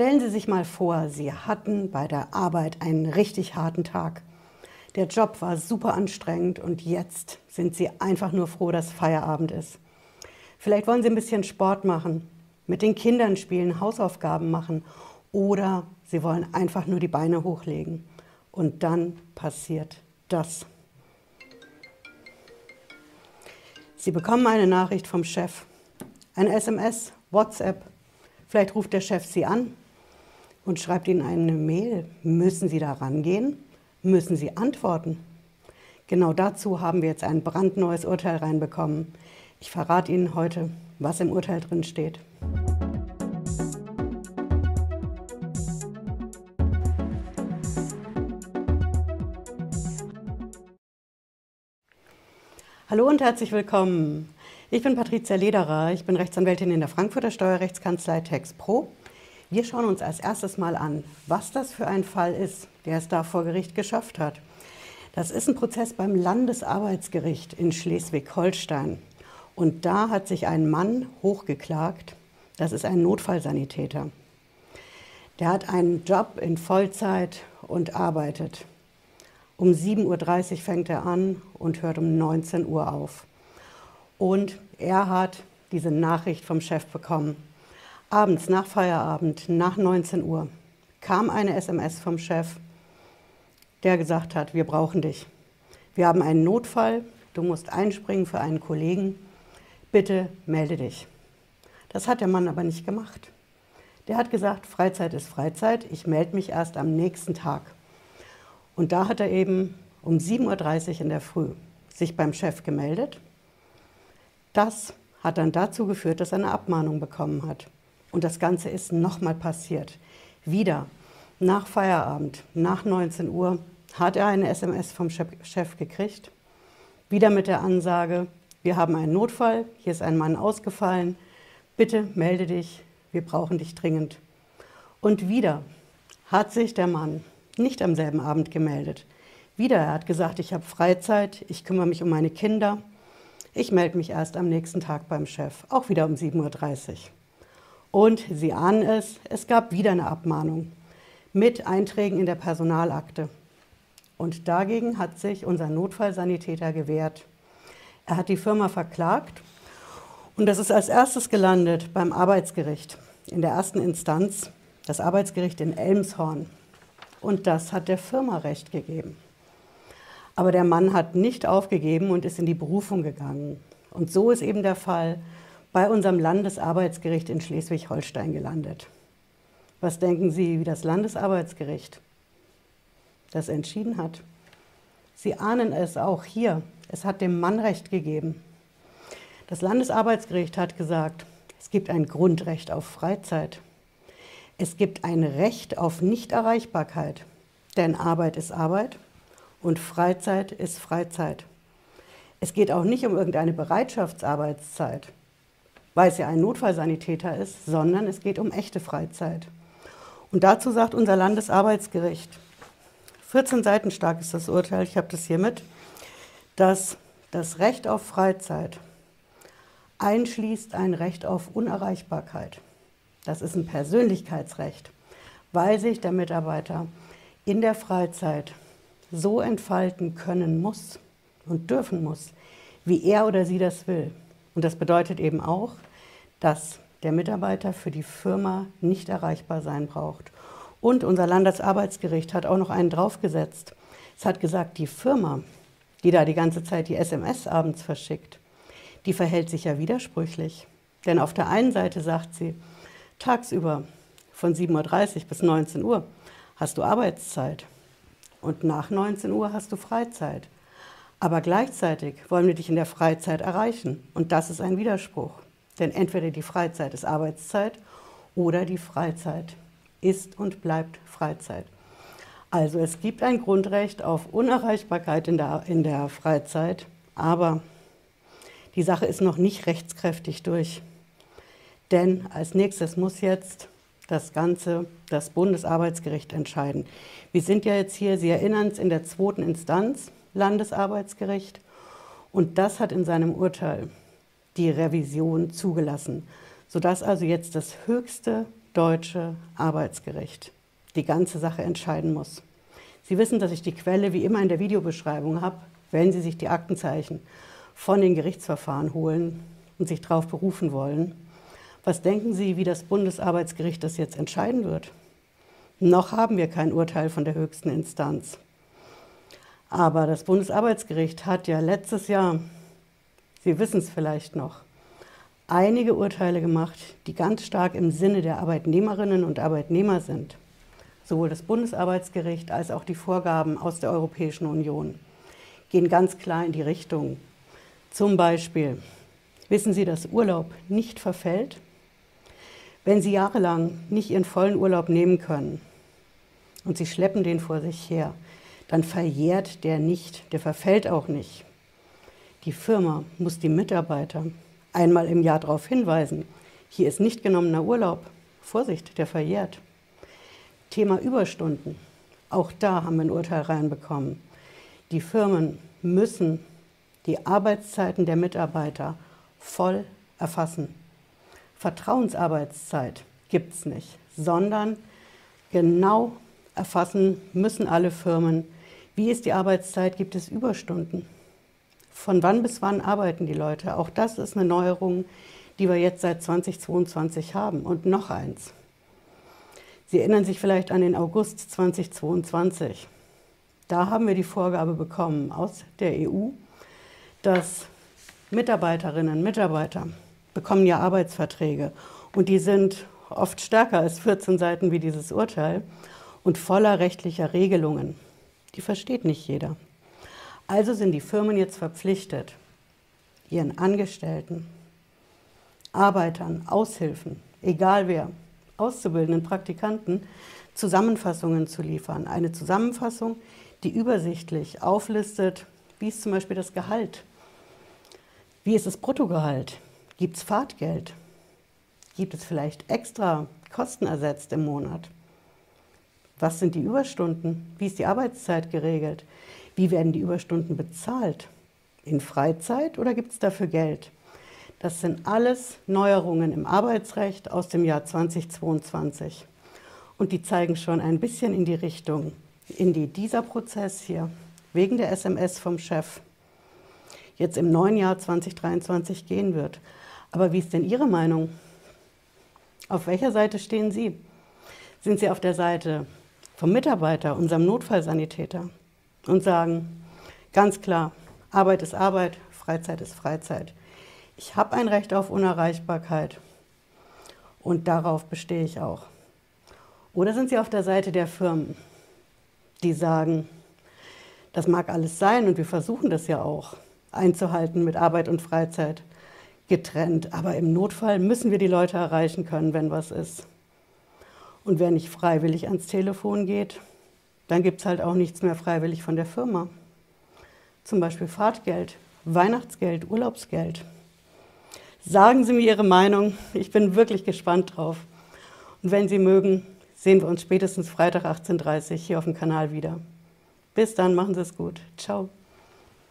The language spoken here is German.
Stellen Sie sich mal vor, Sie hatten bei der Arbeit einen richtig harten Tag. Der Job war super anstrengend und jetzt sind Sie einfach nur froh, dass Feierabend ist. Vielleicht wollen Sie ein bisschen Sport machen, mit den Kindern spielen, Hausaufgaben machen oder Sie wollen einfach nur die Beine hochlegen. Und dann passiert das. Sie bekommen eine Nachricht vom Chef, eine SMS, WhatsApp. Vielleicht ruft der Chef Sie an und schreibt Ihnen eine Mail. Müssen Sie da rangehen? Müssen Sie antworten? Genau dazu haben wir jetzt ein brandneues Urteil reinbekommen. Ich verrate Ihnen heute, was im Urteil drin steht. Hallo und herzlich willkommen. Ich bin Patricia Lederer, ich bin Rechtsanwältin in der Frankfurter Steuerrechtskanzlei TexPro. Wir schauen uns als erstes mal an, was das für ein Fall ist, der es da vor Gericht geschafft hat. Das ist ein Prozess beim Landesarbeitsgericht in Schleswig-Holstein. Und da hat sich ein Mann hochgeklagt, das ist ein Notfallsanitäter. Der hat einen Job in Vollzeit und arbeitet. Um 7.30 Uhr fängt er an und hört um 19 Uhr auf. Und er hat diese Nachricht vom Chef bekommen. Abends nach Feierabend, nach 19 Uhr, kam eine SMS vom Chef, der gesagt hat, wir brauchen dich. Wir haben einen Notfall, du musst einspringen für einen Kollegen, bitte melde dich. Das hat der Mann aber nicht gemacht. Der hat gesagt, Freizeit ist Freizeit, ich melde mich erst am nächsten Tag. Und da hat er eben um 7.30 Uhr in der Früh sich beim Chef gemeldet. Das hat dann dazu geführt, dass er eine Abmahnung bekommen hat. Und das Ganze ist nochmal passiert. Wieder nach Feierabend, nach 19 Uhr, hat er eine SMS vom Chef gekriegt. Wieder mit der Ansage, wir haben einen Notfall, hier ist ein Mann ausgefallen, bitte melde dich, wir brauchen dich dringend. Und wieder hat sich der Mann nicht am selben Abend gemeldet. Wieder, er hat gesagt, ich habe Freizeit, ich kümmere mich um meine Kinder. Ich melde mich erst am nächsten Tag beim Chef, auch wieder um 7.30 Uhr. Und Sie ahnen es, es gab wieder eine Abmahnung mit Einträgen in der Personalakte. Und dagegen hat sich unser Notfallsanitäter gewehrt. Er hat die Firma verklagt und das ist als erstes gelandet beim Arbeitsgericht in der ersten Instanz, das Arbeitsgericht in Elmshorn. Und das hat der Firma recht gegeben. Aber der Mann hat nicht aufgegeben und ist in die Berufung gegangen. Und so ist eben der Fall bei unserem Landesarbeitsgericht in Schleswig-Holstein gelandet. Was denken Sie, wie das Landesarbeitsgericht das entschieden hat? Sie ahnen es auch hier. Es hat dem Mann Recht gegeben. Das Landesarbeitsgericht hat gesagt, es gibt ein Grundrecht auf Freizeit. Es gibt ein Recht auf Nichterreichbarkeit, denn Arbeit ist Arbeit und Freizeit ist Freizeit. Es geht auch nicht um irgendeine Bereitschaftsarbeitszeit, weil es ja ein Notfallsanitäter ist, sondern es geht um echte Freizeit. Und dazu sagt unser Landesarbeitsgericht, 14 Seiten stark ist das Urteil, ich habe das hier mit, dass das Recht auf Freizeit einschließt ein Recht auf Unerreichbarkeit. Das ist ein Persönlichkeitsrecht, weil sich der Mitarbeiter in der Freizeit so entfalten können muss und dürfen muss, wie er oder sie das will. Und das bedeutet eben auch, dass der Mitarbeiter für die Firma nicht erreichbar sein braucht. Und unser Landesarbeitsgericht hat auch noch einen draufgesetzt. Es hat gesagt, die Firma, die da die ganze Zeit die SMS abends verschickt, die verhält sich ja widersprüchlich. Denn auf der einen Seite sagt sie, Tagsüber von 7.30 Uhr bis 19 Uhr hast du Arbeitszeit und nach 19 Uhr hast du Freizeit. Aber gleichzeitig wollen wir dich in der Freizeit erreichen und das ist ein Widerspruch. Denn entweder die Freizeit ist Arbeitszeit oder die Freizeit ist und bleibt Freizeit. Also es gibt ein Grundrecht auf Unerreichbarkeit in der, in der Freizeit, aber die Sache ist noch nicht rechtskräftig durch. Denn als nächstes muss jetzt das Ganze das Bundesarbeitsgericht entscheiden. Wir sind ja jetzt hier, Sie erinnern es, in der zweiten Instanz, Landesarbeitsgericht. Und das hat in seinem Urteil die Revision zugelassen, sodass also jetzt das höchste deutsche Arbeitsgericht die ganze Sache entscheiden muss. Sie wissen, dass ich die Quelle wie immer in der Videobeschreibung habe, wenn Sie sich die Aktenzeichen von den Gerichtsverfahren holen und sich darauf berufen wollen. Was denken Sie, wie das Bundesarbeitsgericht das jetzt entscheiden wird? Noch haben wir kein Urteil von der höchsten Instanz. Aber das Bundesarbeitsgericht hat ja letztes Jahr, Sie wissen es vielleicht noch, einige Urteile gemacht, die ganz stark im Sinne der Arbeitnehmerinnen und Arbeitnehmer sind. Sowohl das Bundesarbeitsgericht als auch die Vorgaben aus der Europäischen Union gehen ganz klar in die Richtung. Zum Beispiel wissen Sie, dass Urlaub nicht verfällt, wenn Sie jahrelang nicht Ihren vollen Urlaub nehmen können und Sie schleppen den vor sich her, dann verjährt der nicht, der verfällt auch nicht. Die Firma muss die Mitarbeiter einmal im Jahr darauf hinweisen, hier ist nicht genommener Urlaub. Vorsicht, der verjährt. Thema Überstunden. Auch da haben wir ein Urteil reinbekommen. Die Firmen müssen die Arbeitszeiten der Mitarbeiter voll erfassen. Vertrauensarbeitszeit gibt es nicht, sondern genau erfassen müssen alle Firmen, wie ist die Arbeitszeit, gibt es Überstunden. Von wann bis wann arbeiten die Leute? Auch das ist eine Neuerung, die wir jetzt seit 2022 haben. Und noch eins. Sie erinnern sich vielleicht an den August 2022. Da haben wir die Vorgabe bekommen aus der EU, dass Mitarbeiterinnen und Mitarbeiter bekommen ja Arbeitsverträge und die sind oft stärker als 14 Seiten wie dieses Urteil und voller rechtlicher Regelungen. Die versteht nicht jeder. Also sind die Firmen jetzt verpflichtet, ihren Angestellten, Arbeitern, Aushilfen, egal wer, auszubildenden Praktikanten Zusammenfassungen zu liefern. Eine Zusammenfassung, die übersichtlich auflistet, wie ist zum Beispiel das Gehalt, wie ist das Bruttogehalt, gibt es Fahrtgeld, gibt es vielleicht extra Kosten ersetzt im Monat, was sind die Überstunden, wie ist die Arbeitszeit geregelt, wie werden die Überstunden bezahlt, in Freizeit oder gibt es dafür Geld? Das sind alles Neuerungen im Arbeitsrecht aus dem Jahr 2022. Und die zeigen schon ein bisschen in die Richtung, in die dieser Prozess hier wegen der SMS vom Chef jetzt im neuen Jahr 2023 gehen wird. Aber wie ist denn Ihre Meinung? Auf welcher Seite stehen Sie? Sind Sie auf der Seite vom Mitarbeiter, unserem Notfallsanitäter und sagen ganz klar, Arbeit ist Arbeit, Freizeit ist Freizeit. Ich habe ein Recht auf Unerreichbarkeit und darauf bestehe ich auch. Oder sind Sie auf der Seite der Firmen, die sagen, das mag alles sein und wir versuchen das ja auch einzuhalten mit Arbeit und Freizeit getrennt, aber im Notfall müssen wir die Leute erreichen können, wenn was ist. Und wer nicht freiwillig ans Telefon geht, dann gibt es halt auch nichts mehr freiwillig von der Firma. Zum Beispiel Fahrtgeld, Weihnachtsgeld, Urlaubsgeld. Sagen Sie mir Ihre Meinung. Ich bin wirklich gespannt drauf. Und wenn Sie mögen, sehen wir uns spätestens Freitag 18.30 Uhr hier auf dem Kanal wieder. Bis dann, machen Sie es gut. Ciao.